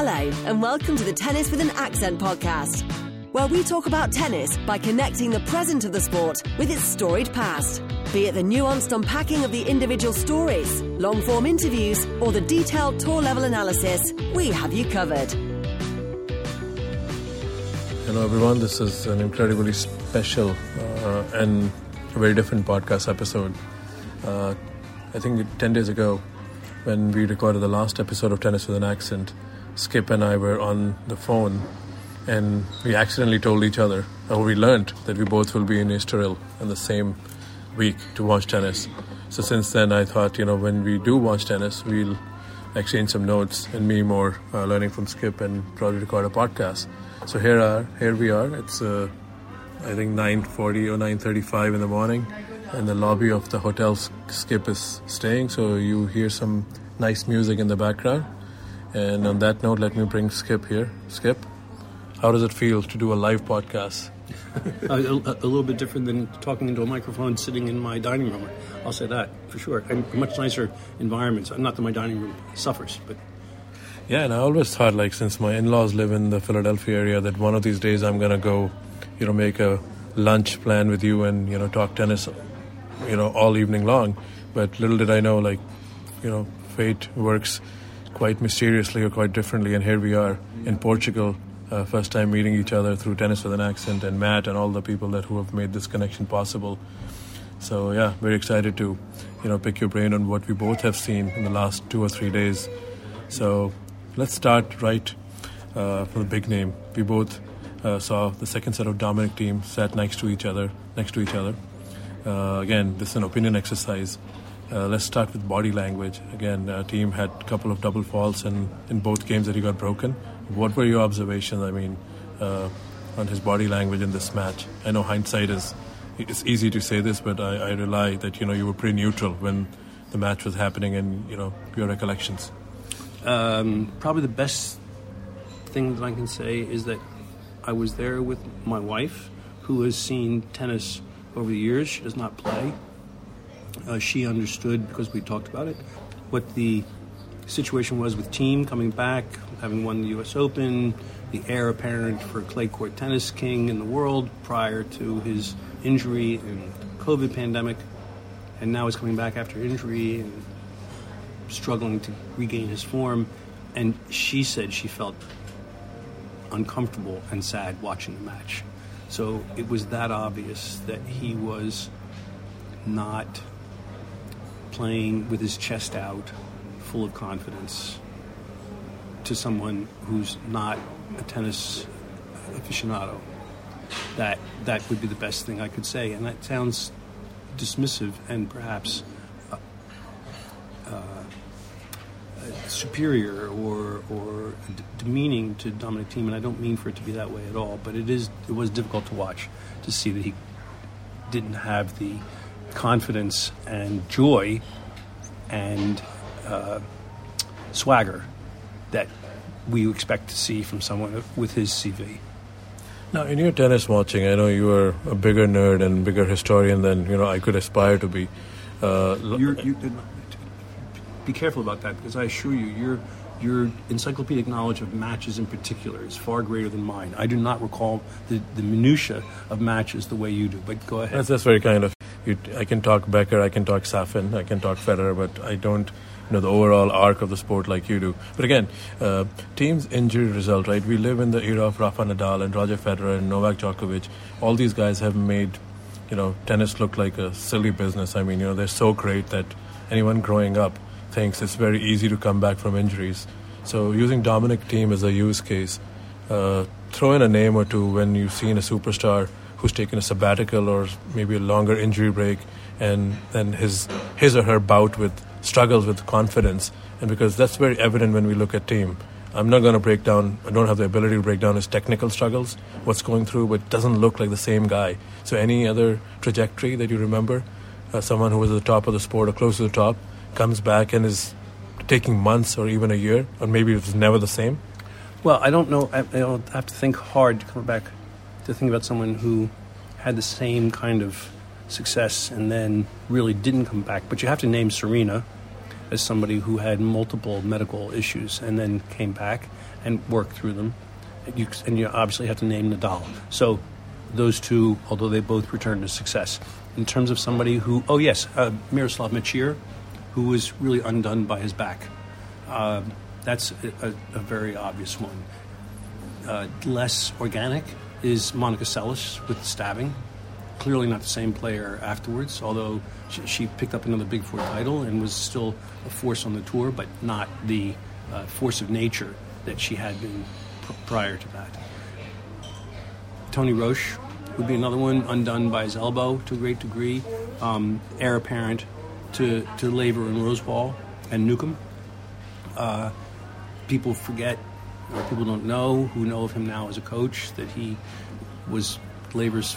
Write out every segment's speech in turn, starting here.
Hello, and welcome to the Tennis with an Accent podcast, where we talk about tennis by connecting the present of the sport with its storied past. Be it the nuanced unpacking of the individual stories, long form interviews, or the detailed tour level analysis, we have you covered. Hello, everyone. This is an incredibly special uh, and very different podcast episode. Uh, I think 10 days ago, when we recorded the last episode of Tennis with an Accent, Skip and I were on the phone and we accidentally told each other, or we learned that we both will be in Estoril in the same week to watch tennis. So since then, I thought, you know, when we do watch tennis, we'll exchange some notes and me more uh, learning from Skip and probably record a podcast. So here are here we are. It's uh, I think 9:40 or 9:35 in the morning, and the lobby of the hotel Skip is staying. So you hear some nice music in the background. And on that note, let me bring Skip here. Skip, how does it feel to do a live podcast? a, a, a, little bit different than talking into a microphone sitting in my dining room. I'll say that for sure. And much nicer environments. Not that my dining room suffers, but. Yeah, and I always thought, like, since my in laws live in the Philadelphia area, that one of these days I'm going to go, you know, make a lunch plan with you and, you know, talk tennis, you know, all evening long. But little did I know, like, you know, fate works quite mysteriously or quite differently. And here we are in Portugal, uh, first time meeting each other through Tennis with an Accent and Matt and all the people that who have made this connection possible. So yeah, very excited to, you know, pick your brain on what we both have seen in the last two or three days. So let's start right uh, the big name. We both uh, saw the second set of Dominic Thiem sat next to each other, next to each other. Uh, again, this is an opinion exercise. Uh, let's start with body language. Again, uh, Thiem had a couple of double faults in, in both games that he got broken. What were your observations? I mean, uh, on his body language in this match. I know hindsight is it's easy to say this, but I, I rely that you know you were pretty neutral when the match was happening, and you know your recollections. Um, probably the best thing that I can say is that I was there with my wife, who has seen tennis over the years. She does not play uh, she understood because we talked about it what the situation was with Thiem coming back, having won the U.S. Open, the heir apparent for clay court tennis king in the world prior to his injury and COVID pandemic, and now he's coming back after injury and struggling to regain his form. And she said she felt uncomfortable and sad watching the match. So it was that obvious that he was not playing with his chest out, full of confidence, to someone who's not a tennis aficionado. That that would be the best thing I could say, and that sounds dismissive and perhaps uh, uh, superior or or d- demeaning to Dominic Thiem, and I don't mean for it to be that way at all. But it is it was difficult to watch to see that he didn't have the confidence and joy and uh, swagger that we expect to see from someone with his CV. Now, in your tennis watching, I know you are a bigger nerd and bigger historian than you know I could aspire to be. Uh, you, be careful about that because I assure you, your your encyclopedic knowledge of matches in particular is far greater than mine. I do not recall the, the minutia of matches the way you do. But go ahead. That's, that's very kind of you, I can talk Becker, I can talk Safin, I can talk Federer, but I don't know the overall arc of the sport like you do. But again, uh, Thiem's injury result, right? We live in the era of Rafa Nadal and Roger Federer and Novak Djokovic. All these guys have made, you know, tennis look like a silly business. I mean, you know, they're so great that anyone growing up thinks it's very easy to come back from injuries. So using Dominic Thiem as a use case, uh, throw in a name or two when you've seen a superstar who's taken a sabbatical or maybe a longer injury break, and then his his or her bout with struggles with confidence, and because that's very evident when we look at Thiem. I'm not going to break down. I don't have the ability to break down his technical struggles, what's going through, but doesn't look like the same guy. So, any other trajectory that you remember, uh, someone who was at the top of the sport or close to the top, comes back and is taking months or even a year, or maybe it's never the same. Well, I don't know. I, I'll have to think hard to come back to think about someone who had the same kind of success and then really didn't come back. But you have to name Serena, as somebody who had multiple medical issues and then came back and worked through them. And you, and you obviously have to name Nadal. So those two, although they both returned to success. In terms of somebody who, oh yes, uh, Miroslav Mečíř, who was really undone by his back. Uh, that's a, a, very obvious one. Uh, less organic is Monica Seles with the stabbing. Clearly not the same player afterwards, although she, she, picked up another Big Four title and was still a force on the tour, but not the uh, force of nature that she had been pr- prior to that. Tony Roche would be another one, undone by his elbow to a great degree, um, heir apparent to, to Laver and Rosewall and Newcombe. Uh, people forget, or people don't know, who know of him now as a coach, that he was Laver's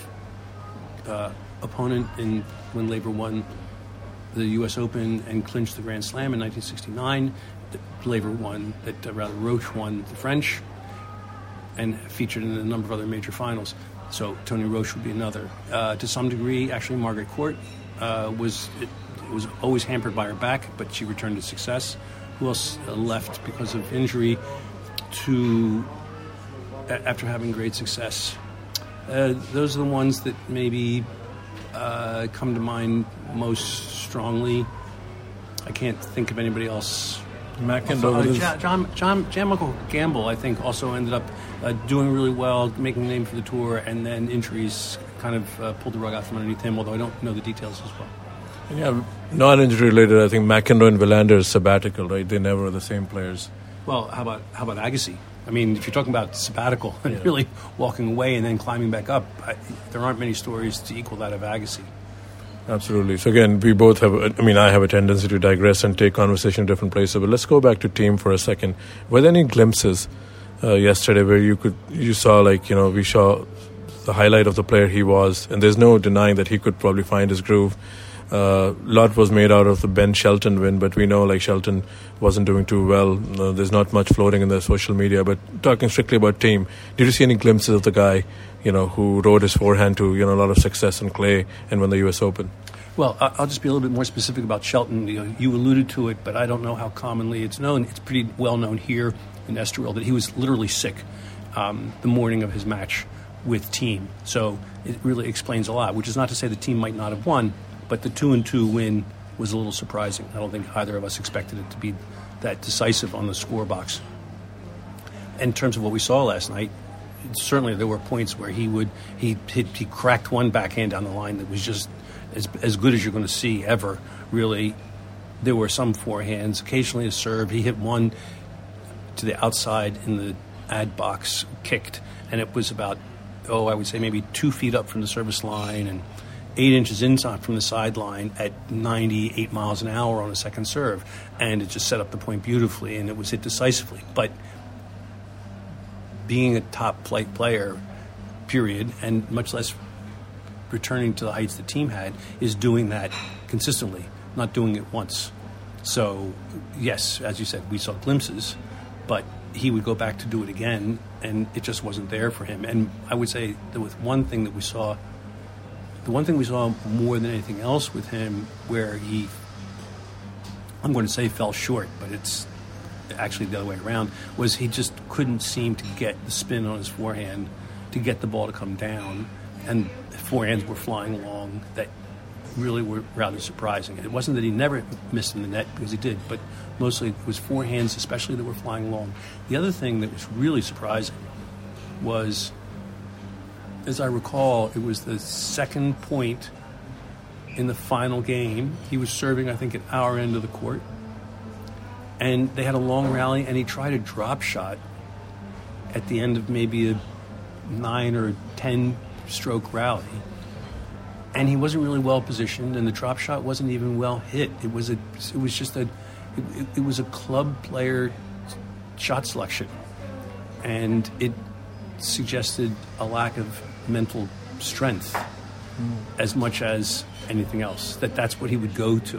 uh, opponent in when Laver won the U.S. Open and clinched the Grand Slam in 1969. Laver won, that uh, rather Roche won the French, and featured in a number of other major finals. So Tony Roche would be another. Uh, to some degree, actually, Margaret Court uh, was it, it was always hampered by her back, but she returned to success who else uh, left because of injury to after having great success. Uh, those are the ones that maybe uh, come to mind most strongly. I can't think of anybody else. McEnroe. Uh, John, John, John, John Michael Gamble, I think, also ended up uh, doing really well, making a name for the tour, and then injuries kind of uh, pulled the rug out from underneath him, although I don't know the details as well. Yeah, non-injury related. I think McEnroe and Wilander's sabbatical, right? They never were the same players. Well, how about how about Agassi? I mean, if you're talking about sabbatical and yeah. really walking away and then climbing back up, I, there aren't many stories to equal that of Agassi. Absolutely. So again, we both have. I mean, I have a tendency to digress and take conversation in different places. But let's go back to Thiem for a second. Were there any glimpses uh, yesterday where you could you saw like you know we saw the highlight of the player he was, and there's no denying that he could probably find his groove a uh, lot was made out of the Ben Shelton win, but we know like Shelton wasn't doing too well. Uh, there's not much floating in the social media. But talking strictly about Thiem, did you see any glimpses of the guy, you know, who rode his forehand to you know a lot of success in clay and won the U.S. Open? Well, I'll just be a little bit more specific about Shelton. You, know, you alluded to it, but I don't know how commonly it's known. It's pretty well known here in Estoril that he was literally sick um, the morning of his match with Thiem. So it really explains a lot. Which is not to say the Thiem might not have won, but the two and two win was a little surprising. I don't think either of us expected it to be that decisive on the score box. In terms of what we saw last night, certainly there were points where he would he hit, he cracked one backhand down the line that was just as, as good as you're going to see ever. Really, there were some forehands, occasionally a serve. He hit one to the outside in the ad box, kicked, and it was about oh I would say maybe two feet up from the service line and eight inches inside from the sideline at 98 miles an hour on a second serve, and it just set up the point beautifully, and it was hit decisively. But being a top flight player, period, and much less returning to the heights the team had, is doing that consistently, not doing it once. So, yes, as you said, we saw glimpses, but he would go back to do it again, and it just wasn't there for him. And I would say that with one thing that we saw the one thing we saw more than anything else with him, where he, I'm going to say fell short, but it's actually the other way around, was he just couldn't seem to get the spin on his forehand to get the ball to come down, and forehands were flying along that really were rather surprising. It wasn't that he never missed in the net because he did, but mostly it was forehands, especially that were flying along. The other thing that was really surprising was as I recall, it was the second point in the final game. He was serving, I think, at our end of the court. And they had a long rally, and he tried a drop shot at the end of maybe a nine or ten stroke rally. And he wasn't really well positioned, and the drop shot wasn't even well hit. It was a, it was just a, it, it was a club player shot selection, and it suggested a lack of mental strength as much as anything else. That that's what he would go to.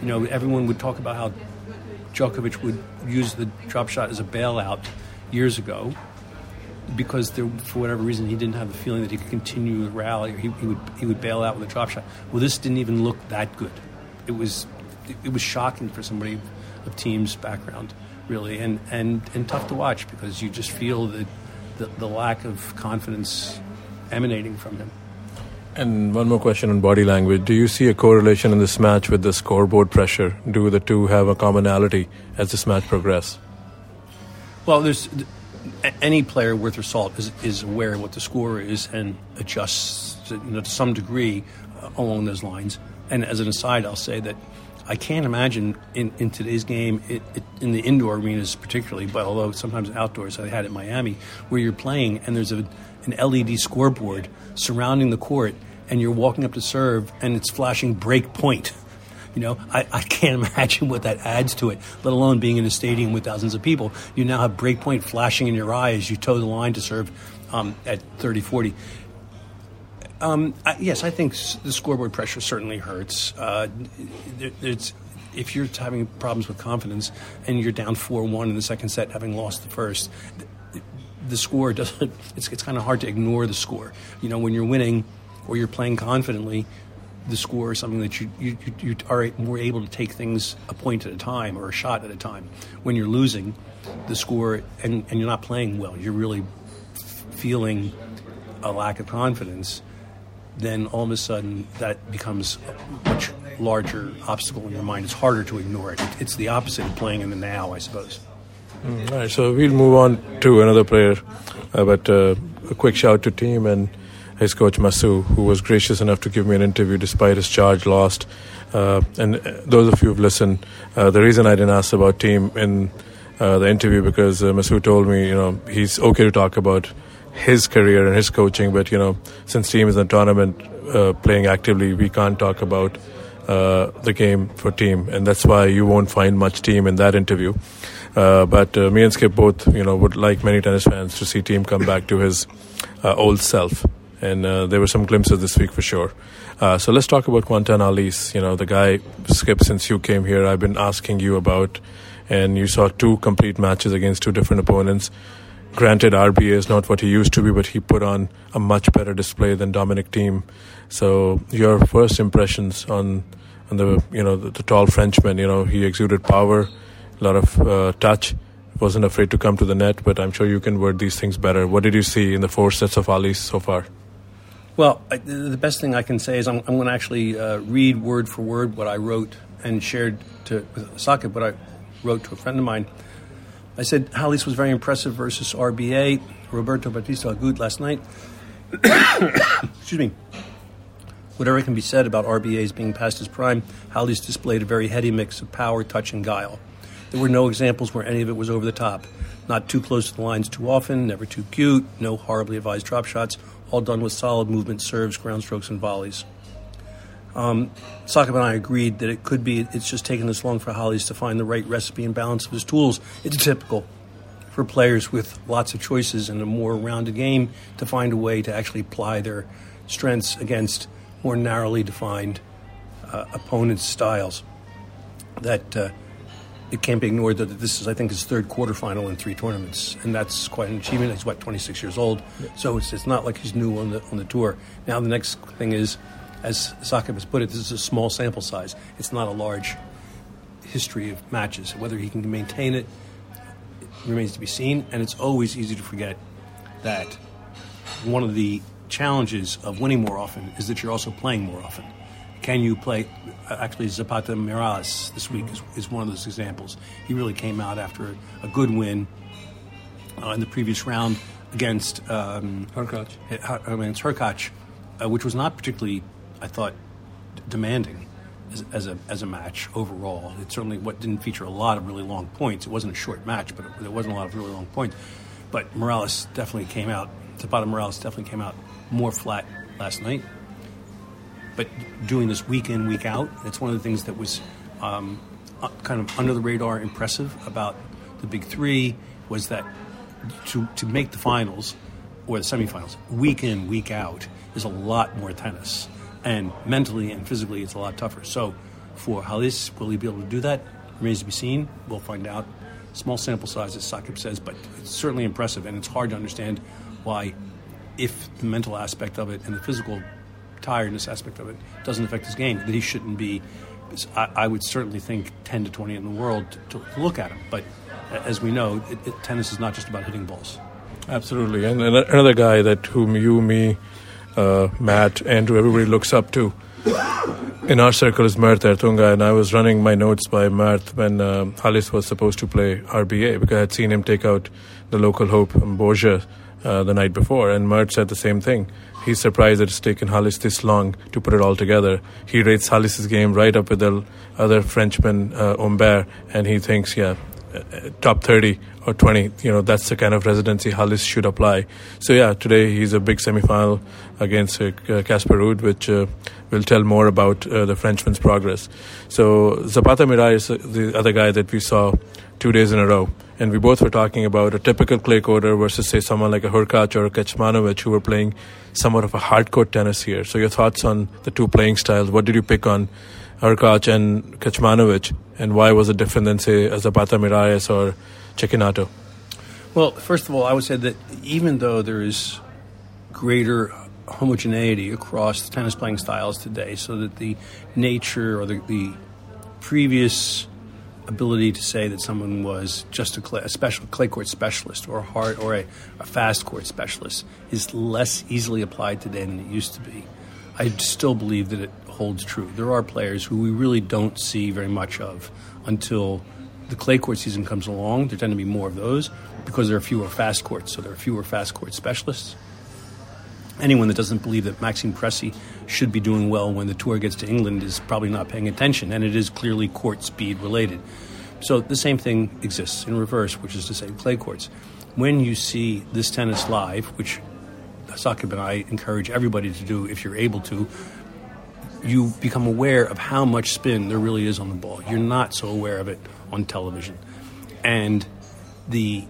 You know, everyone would talk about how Djokovic would use the drop shot as a bailout years ago because there, for whatever reason he didn't have the feeling that he could continue the rally or he, he would he would bail out with a drop shot. Well, this didn't even look that good. It was it was shocking for somebody of Thiem's background, really, and, and, and tough to watch because you just feel the, the, the lack of confidence emanating from him. And one more question on body language. Do you see a correlation in this match with the scoreboard pressure? Do the two have a commonality as this match progresses? Well, there's any player worth their salt is, is aware of what the score is and adjusts to, you know, to some degree uh, along those lines. And as an aside, I'll say that I can't imagine in, in today's game, it, it, in the indoor arenas particularly, but although sometimes outdoors, I had it in Miami, where you're playing and there's a, an LED scoreboard surrounding the court, and you're walking up to serve and it's flashing break point. You know, I, I can't imagine what that adds to it, let alone being in a stadium with thousands of people. You now have break point flashing in your eye as you toe the line to serve um, at 30 40. Um, I, yes, I think the scoreboard pressure certainly hurts. Uh, it's, if you're having problems with confidence and you're down 4 1 in the second set, having lost the first, the, score doesn't, it's, it's kind of hard to ignore the score. You know, when you're winning or you're playing confidently, the score is something that you, you, you are more able to take things a point at a time or a shot at a time. When you're losing, the score and, and you're not playing well, you're really feeling a lack of confidence then all of a sudden that becomes a much larger obstacle in your mind. It's harder to ignore it. It's the opposite of playing in the now, I suppose. Mm, all right, so we'll move on to another player, uh, but uh, a quick shout to Thiem and his coach Massú, who was gracious enough to give me an interview despite his charge lost. Uh, and uh, those of you who've listened, uh, the reason I didn't ask about Thiem in uh, the interview because Massú told me, you know, he's okay to talk about his career and his coaching. But you know, since Thiem is in the tournament playing actively, we can't talk about the game for Thiem, and that's why you won't find much Thiem in that interview. Uh, but uh, me and Skip both, you know, would like many tennis fans to see Thiem come back to his uh, old self, and uh, there were some glimpses this week for sure. so let's talk about Quentin Halys. You know, the guy Skip. Since you came here, I've been asking you about, and you saw two complete matches against two different opponents. Granted, RBA is not what he used to be, but he put on a much better display than Dominic Thiem. So, your first impressions on on the you know the, the tall Frenchman? You know, he exuded power, a lot of uh, touch. Wasn't afraid to come to the net, but I'm sure you can word these things better. What did you see in the four sets of Halys so far? Well, I, the best thing I can say is I'm, I'm going to actually uh, read word for word what I wrote and shared to Saqib, what I wrote to a friend of mine I said Halys was very impressive versus RBA. Roberto Bautista Agut last night. Excuse me. Whatever can be said about RBA's being past his prime, Halys displayed a very heady mix of power, touch, and guile. There were no examples where any of it was over the top. Not too close to the lines too often, never too cute, no horribly advised drop shots, all done with solid movement, serves, ground strokes, and volleys. Um, and I agreed that it could be it's just taken this long for Halys to find the right recipe and balance of his tools. It's typical for players with lots of choices and a more rounded game to find a way to actually apply their strengths against more narrowly defined uh, opponents' styles. That uh, it can't be ignored that this is, I think, his third quarterfinal in three tournaments, and that's quite an achievement. He's what 26 years old, so it's, it's not like he's new on the on the tour. Now the next thing is as Saqib has put it, this is a small sample size. It's not a large history of matches. Whether he can maintain it remains to be seen, and it's always easy to forget that one of the challenges of winning more often is that you're also playing more often. Can you play? Actually, Zapata Miralles this week is, is one of those examples. He really came out after a good win uh, in the previous round against um, Hurkacz. I mean, it's Hurkacz, uh, which was not particularly I thought, demanding as, as, a as a match overall. It certainly what didn't feature a lot of really long points. It wasn't a short match, but it, there wasn't a lot of really long points. But Miralles definitely came out. Zapata Miralles definitely came out more flat last night. But doing this week in week out, it's one of the things that was um, uh, kind of under the radar impressive about the big three was that to to make the finals or the semifinals week in week out is a lot more tennis and mentally and physically, it's a lot tougher. So, for Halys, will he be able to do that? Remains to be seen. We'll find out. Small sample size, as Saqib says, but it's certainly impressive, and it's hard to understand why, if the mental aspect of it and the physical tiredness aspect of it doesn't affect his game, that he shouldn't be I, I, would certainly think 10 to 20 in the world to, to look at him. But as we know, it, it, tennis is not just about hitting balls. Absolutely. And another guy that whom you, me, uh, Matt, Andrew, everybody looks up to in our circle is Mert Ertunga, and I was running my notes by Mert when um, Halys was supposed to play RBA because I had seen him take out the local hope Borges uh, the night before, and Mert said the same thing. He's surprised that it's taken Halys this long to put it all together. He rates Halys's game right up with the other Frenchman, uh, Humbert, and he thinks, yeah, uh, top 30 or 20, you know, that's the kind of residency Halys should apply. So, yeah, today he's a big semifinal against uh, Casper Ruud, which uh, will tell more about uh, the Frenchman's progress. So, Zapata Miralles is the other guy that we saw two days in a row. And we both were talking about a typical clay courter versus, say, someone like a Hurkacz or a Kecmanovic who were playing somewhat of a hardcore tennis here. So, your thoughts on the two playing styles? What did you pick on Hurkacz and Kecmanovic? And why was it different than, say, Zapata Miralles or Cecchinato? Well, first of all, I would say that even though there is greater homogeneity across tennis playing styles today, so that the nature or the, the previous ability to say that someone was just a, clay, a special clay court specialist or a hard or a, a, fast court specialist is less easily applied today than it used to be. I still believe that it holds true. There are players who we really don't see very much of until the clay court season comes along. There tend to be more of those because there are fewer fast courts, so there are fewer fast court specialists. Anyone that doesn't believe that Maxime Cressy should be doing well when the tour gets to England is probably not paying attention, and it is clearly court speed related. So the same thing exists in reverse, which is to say, clay courts. When you see this tennis live, which Saqib and I encourage everybody to do if you're able to, you become aware of how much spin there really is on the ball. You're not so aware of it on television. And the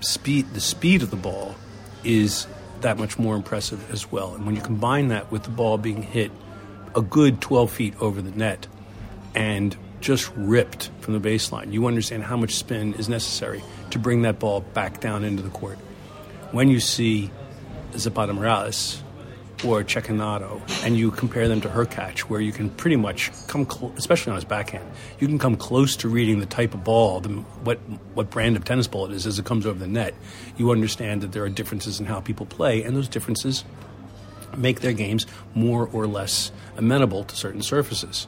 speed the speed of the ball is that much more impressive as well. And when you combine that with the ball being hit a good 12 feet over the net and just ripped from the baseline, you understand how much spin is necessary to bring that ball back down into the court. When you see Zapata Miralles or Cecchinato, and you compare them to Hurkacz, where you can pretty much come, cl- especially on his backhand, you can come close to reading the type of ball, the, what what brand of tennis ball it is as it comes over the net. You understand that there are differences in how people play, and those differences make their games more or less amenable to certain surfaces.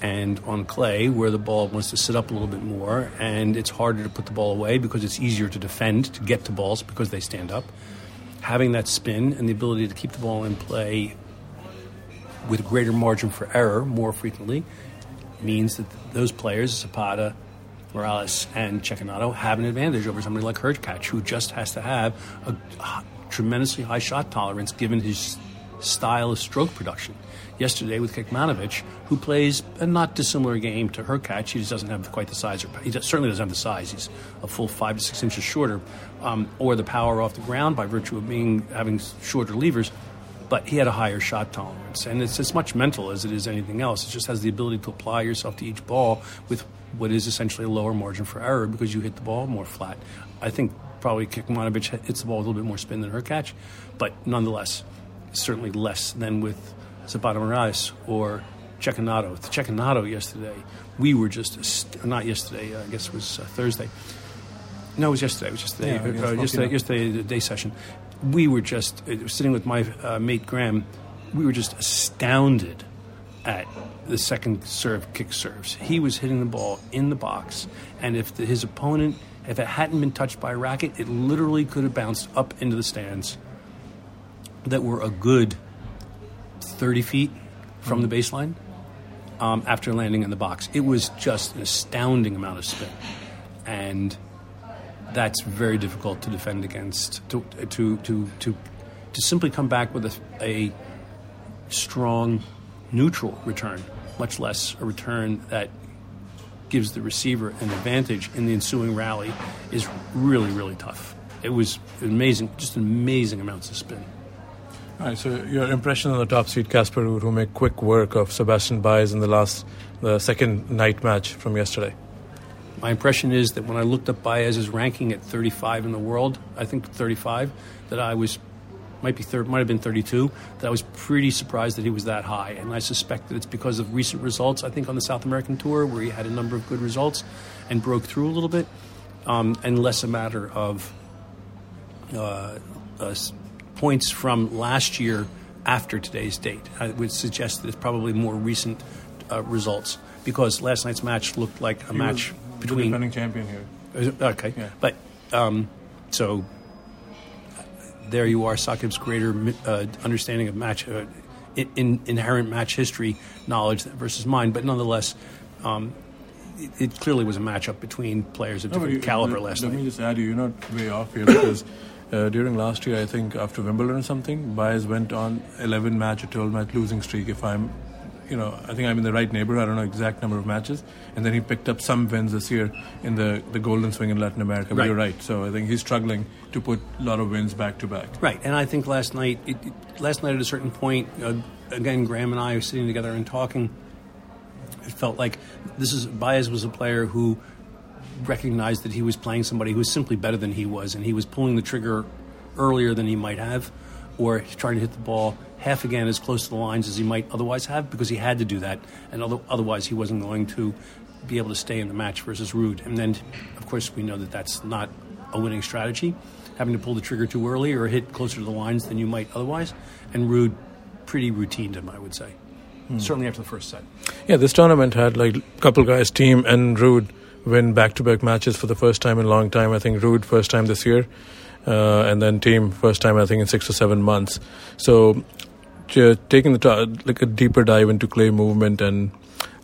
And on clay, where the ball wants to sit up a little bit more, and it's harder to put the ball away because it's easier to defend to get to balls because they stand up having that spin and the ability to keep the ball in play with greater margin for error more frequently means that those players, Zapata, Miralles, and Cecchinato, have an advantage over somebody like Hurkacz, who just has to have a tremendously high shot tolerance given his style of stroke production. Yesterday with Kecmanovic, who plays a not dissimilar game to Hurkacz, he just doesn't have quite the size, or he certainly doesn't have the size. He's a full five to six inches shorter, um, or the power off the ground by virtue of being having shorter levers. But he had a higher shot tolerance, and it's as much mental as it is anything else. It just has the ability to apply yourself to each ball with what is essentially a lower margin for error because you hit the ball more flat. I think probably Kecmanovic hits the ball with a little bit more spin than Hurkacz, but nonetheless, certainly less than with Zapata Miralles or Cecchinato. With Cecchinato yesterday, we were just, not yesterday, I guess it was uh, Thursday. No, it was yesterday. It was yesterday. Yeah, uh, yesterday, yesterday, the day session. We were just uh, sitting with my uh, mate Graham. We were just astounded at the second serve kick serves. He was hitting the ball in the box, and if the, his opponent, if it hadn't been touched by a racket, it literally could have bounced up into the stands that were a good 30 feet from mm-hmm. the baseline um, after landing in the box. It was just an astounding amount of spin. And that's very difficult to defend against. To, to, to, to, to simply come back with a, a strong neutral return, much less a return that gives the receiver an advantage in the ensuing rally, is really, really tough. It was amazing, just amazing amounts of spin. All right, so your impression on the top seed Casper Ruud, who made quick work of Sebastian Baez in the last, the second night match from yesterday. My impression is that when I looked up Baez's ranking at 35 in the world, I think 35, that I was might be third, might have been 32. That I was pretty surprised that he was that high, and I suspect that it's because of recent results. I think on the South American tour where he had a number of good results and broke through a little bit, um, and less a matter of uh, points from last year after today's date. I would suggest that it's probably more recent uh, results because last night's match looked like a He match was between. the defending champion here. Okay, Yeah. but um, so uh, there you are, Saqib's greater uh, understanding of match, uh, in, in, inherent match history knowledge versus mine, but nonetheless, um, it, it clearly was a matchup between players of No, different you- caliber last let night. Let me just add you, you're not way off here because uh, during last year, I think after Wimbledon or something, Baez went on 11 match or 12 match losing streak. If I'm, you know, I think I'm in the right neighborhood. I don't know exact number of matches, and then he picked up some wins this year in the the Golden Swing in Latin America. But Right. you're right. So I think he's struggling to put a lot of wins back to back. Right, and I think last night, it, it- last night at a certain point, uh, again, Graham and I were sitting together and talking. It felt like this is Baez was a player who recognized that he was playing somebody who was simply better than he was, and he was pulling the trigger earlier than he might have, or trying to hit the ball half again as close to the lines as he might otherwise have, because he had to do that, and otherwise he wasn't going to be able to stay in the match versus Ruud. And then, of course, we know that that's not a winning strategy, having to pull the trigger too early or hit closer to the lines than you might otherwise. And Ruud pretty routine him, I would say. Hmm. Certainly after the first set. Yeah, this tournament had like a couple guys, Thiem and Ruud, win back-to-back matches for the first time in a long time. I think Ruud first time this year, uh, and then Thiem first time I think in six or seven months. So, taking the to- like a deeper dive into clay movement and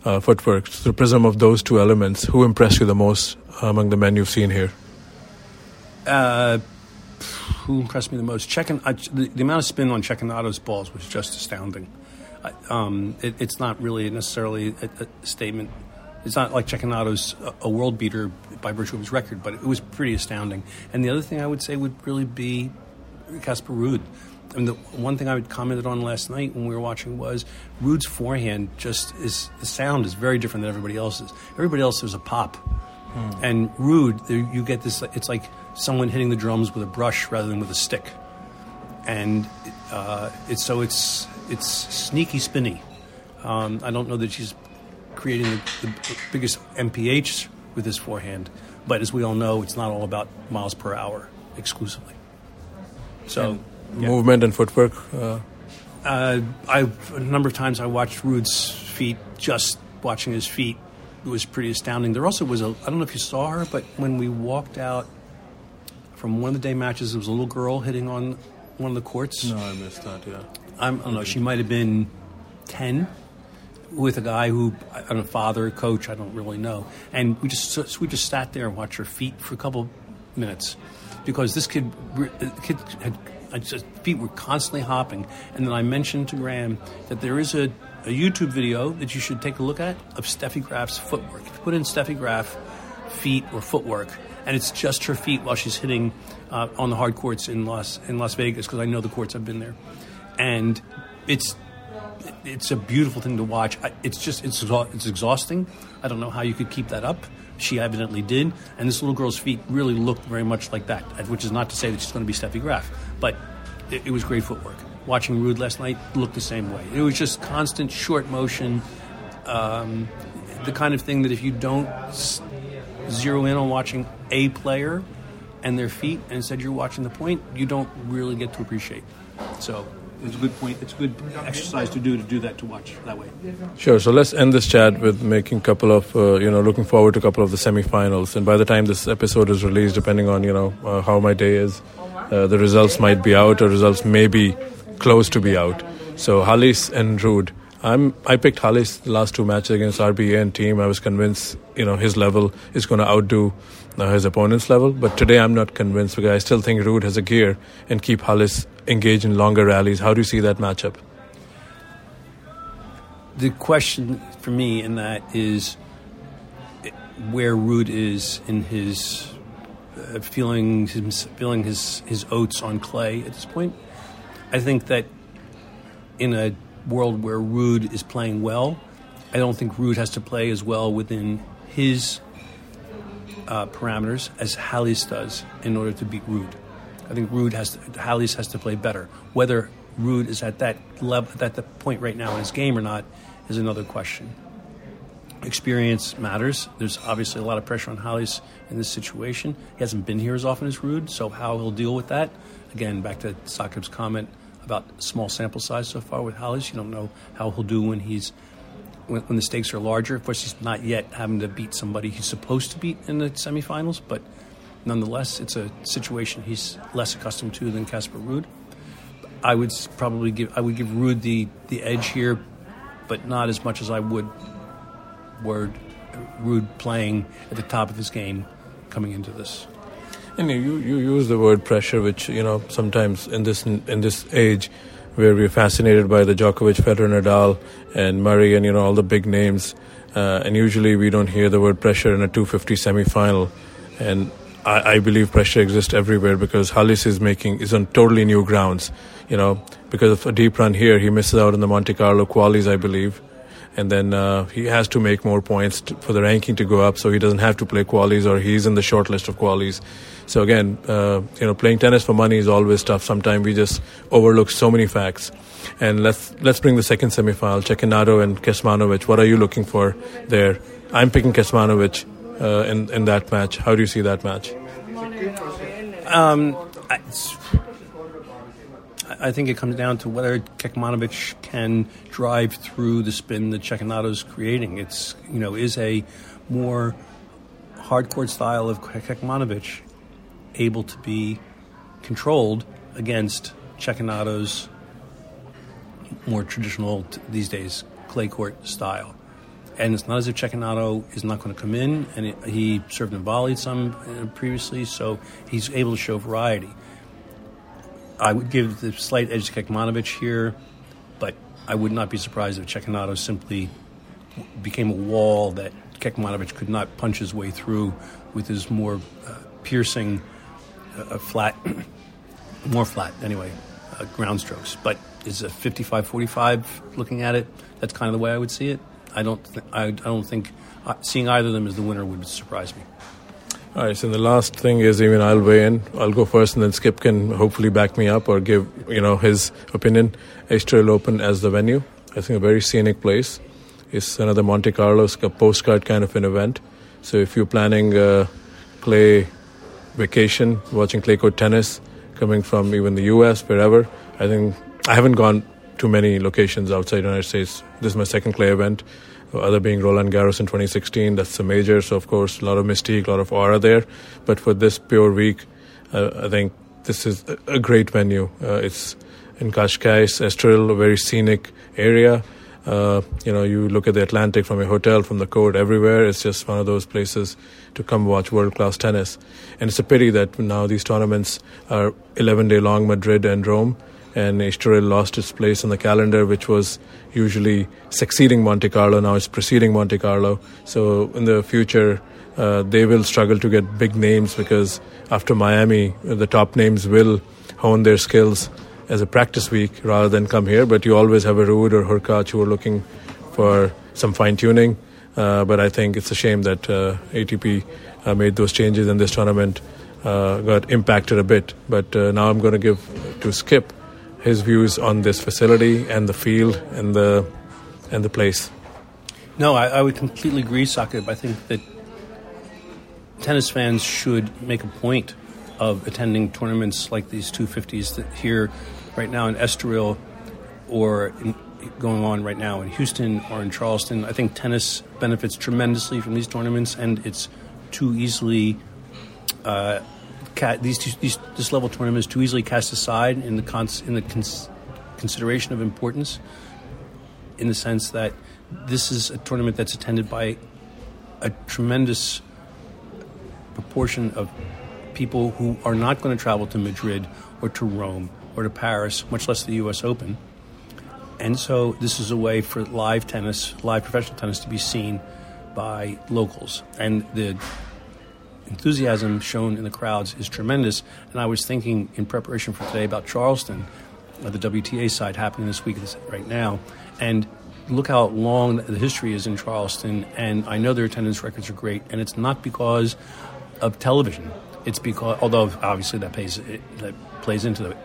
uh, footwork the prism of those two elements, who impressed you the most among the men you've seen here? Uh, who impressed me the most? Checking the, the amount of spin on Cecchinato's balls was just astounding. I, um, it, it's not really necessarily a, a statement. It's not like Cecchinato's a, world beater by virtue of his record, but it was pretty astounding. And the other thing I would say would really be Casper Ruud. I mean, the one thing I would commented on last night when we were watching was Ruud's forehand just is the sound is very different than everybody else's. Everybody else there's a pop, and Ruud you get this. It's like someone hitting the drums with a brush rather than with a stick, and uh, it's so it's it's sneaky spinny. Um, I don't know that she's creating the, the biggest MPH with his forehand, but as we all know, it's not all about miles per hour exclusively. So. yeah. Movement and footwork. Uh, Uh, I a number of times I watched Ruud's feet. Just watching his feet was pretty astounding. There also was a I don't know if you saw her, but when we walked out from one of the day matches, there was a little girl hitting on one of the courts. no, I missed that. Yeah. I'm, I don't know. She might have been ten with a guy who I don't know, father, coach. I don't really know. And we just so we just sat there and watched her feet for a couple minutes because this kid, kid had just feet were constantly hopping. And then I mentioned to Graham that there is a, a YouTube video that you should take a look at of Steffi Graf's footwork. If you put in Steffi Graf feet or footwork, and it's just her feet while she's hitting uh, on the hard courts in Las in Las Vegas because I know the courts. I've been there, and it's it's a beautiful thing to watch. It's just it's it's exhausting. I don't know how you could keep that up. She evidently did, and this little girl's feet really looked very much like that. Which is not to say that she's going to be Steffi Graf, but it, it was great footwork. Watching Ruud last night looked the same way. It was just constant short motion, um, the kind of thing that if you don't zero in on watching a player and their feet, and instead you're watching the point, you don't really get to appreciate. So it's a good point. It's a good exercise to do to do that to watch that way. Sure. So let's end this chat with making a couple of, uh, you know, looking forward to a couple of the semifinals. And by the time this episode is released, depending on, you know, uh, how my day is, uh, the results might be out or results may be close to be out. So Halys and Ruud. I'm, I picked Halys the last two matches against RBA and Thiem. I was convinced, you know, his level is going to outdo his opponent's level. But today I'm not convinced because I still think Ruud has a gear and keep Halys engaged in longer rallies. How do you see that matchup? The question for me in that is where Ruud is in his uh, feeling his feeling his his oats on clay at this point. I think that in a world where Ruud is playing well, I don't think Ruud has to play as well within his uh, parameters as Halys does in order to beat Ruud. I think Ruud has to, has to play better. Whether Ruud is at that level, at the point right now in his game or not, is another question. Experience matters. There's obviously a lot of pressure on Halys in this situation. He hasn't been here as often as Ruud, so how he'll deal with that. Again, back to Saqib's comment about small sample size so far with Halys. You don't know how he'll do when he's when, when, the stakes are larger. Of course, he's not yet having to beat somebody he's supposed to beat in the semifinals, but nonetheless, it's a situation he's less accustomed to than Casper Ruud. I would probably give I would give Ruud the, the edge here, but not as much as I would word Ruud playing at the top of his game coming into this. And you, you use the word pressure, which you know sometimes in this in this age, where we're fascinated by the Djokovic, Federer, Nadal, and Murray, and you know all the big names, uh, and usually we don't hear the word pressure in a 250 semifinal, and I, I believe pressure exists everywhere because Halys is making is on totally new grounds. You know, because of a deep run here, he misses out on the Monte Carlo qualies, I believe and then uh, he has to make more points to, for the ranking to go up, so he doesn't have to play qualies or he's in the short list of qualies. So again, uh, you know, playing tennis for money is always tough. Sometimes we just overlook so many facts. And let's let's bring the second semifinal: Cecchinato and Kecmanovic. What are you looking for there? I'm picking Kecmanovic uh, in in that match. How do you see that match? Um, I, I think it comes down to whether Kecmanovic can drive through the spin that Cecchinato's creating. It's you know is a more hardcore style of Kecmanovic able to be controlled against Cecchinato's more traditional these days clay court style. And it's not as if Cecchinato is not going to come in, and he served and volleyed some uh, previously, so he's able to show variety. I would give the slight edge to Kecmanovic here, but I would not be surprised if Cecchinato simply became a wall that Kecmanovic could not punch his way through with his more uh, piercing, uh, flat, more flat anyway, uh, ground strokes. But is a 55-45 looking at it? That's kind of the way I would see it. I don't. Th- I, I don't think uh, seeing either of them as the winner would surprise me. All right, so the last thing is even I'll weigh in. I'll go first, and then Skip can hopefully back me up or give you know his opinion. Estoril Open as the venue. I think a very scenic place. It's another Monte Carlo postcard kind of an event. So if you're planning uh, a clay vacation, watching clay court tennis, coming from even the U.S. wherever, I think I haven't gone to many locations outside the United States. This is my second clay event other being Roland Garros in 2016. That's a major, so of course a lot of mystique, a lot of aura there. But for this pure week, uh, I think this is a great venue. Uh, it's in Cascais, Estoril, a very scenic area. Uh, you know, you look at the Atlantic from a hotel, from the court, everywhere. It's just one of those places to come watch world class tennis. And it's a pity that now these tournaments are 11 day long Madrid and Rome and Estoril lost its place in the calendar, which was usually succeeding Monte Carlo. Now it's preceding Monte Carlo. So in the future, uh, they will struggle to get big names because after Miami, the top names will hone their skills as a practice week rather than come here. But you always have a Ruud or Hurkacz who are looking for some fine tuning. Uh, but I think it's a shame that uh, ATP uh, made those changes and this tournament uh, got impacted a bit. But uh, now I'm going to give to Skip his views on this facility and the field and the and the place. No, I, I would completely agree, Saqib. I think that tennis fans should make a point of attending tournaments like these 250s that here right now in Estoril or in, going on right now in Houston or in Charleston. I think tennis benefits tremendously from these tournaments, and it's too easily uh, these, these this level tournament is too easily cast aside in the cons, in the cons, consideration of importance, in the sense that this is a tournament that's attended by a tremendous proportion of people who are not going to travel to Madrid or to Rome or to Paris, much less the U.S. Open. And so this is a way for live tennis, live professional tennis, to be seen by locals. And the enthusiasm shown in the crowds is tremendous. And I was thinking in preparation for today about Charleston, uh, the WTA side happening this week right now, and look how long the history is in Charleston. And I know their attendance records are great, and it's not because of television it's because although obviously that pays that plays into it,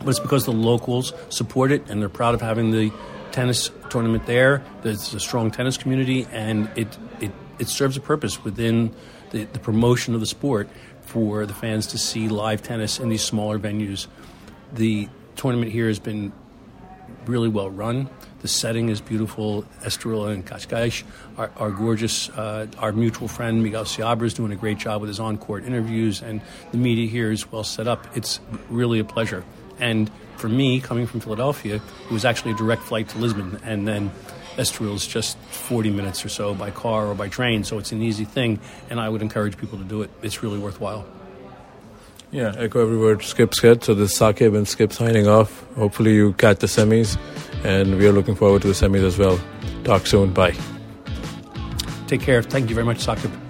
but it's because the locals support it and they're proud of having the tennis tournament there. There's a strong tennis community, and it it, it serves a purpose within the, the promotion of the sport for the fans to see live tennis in these smaller venues. The tournament here has been really well run. The setting is beautiful. Estoril and Cascais are, are gorgeous. Uh, our mutual friend Miguel Seabra is doing a great job with his on-court interviews, and the media here is well set up. It's really a pleasure. And for me, coming from Philadelphia, it was actually a direct flight to Lisbon, and then Estoril is just 40 minutes or so by car or by train, so it's an easy thing, and I would encourage people to do it. It's really worthwhile. Yeah, echo every word Skip said. So this is Saqib and Skip signing off. Hopefully you catch the semis, and we are looking forward to the semis as well. Talk soon. Bye. Take care. Thank you very much, Saqib.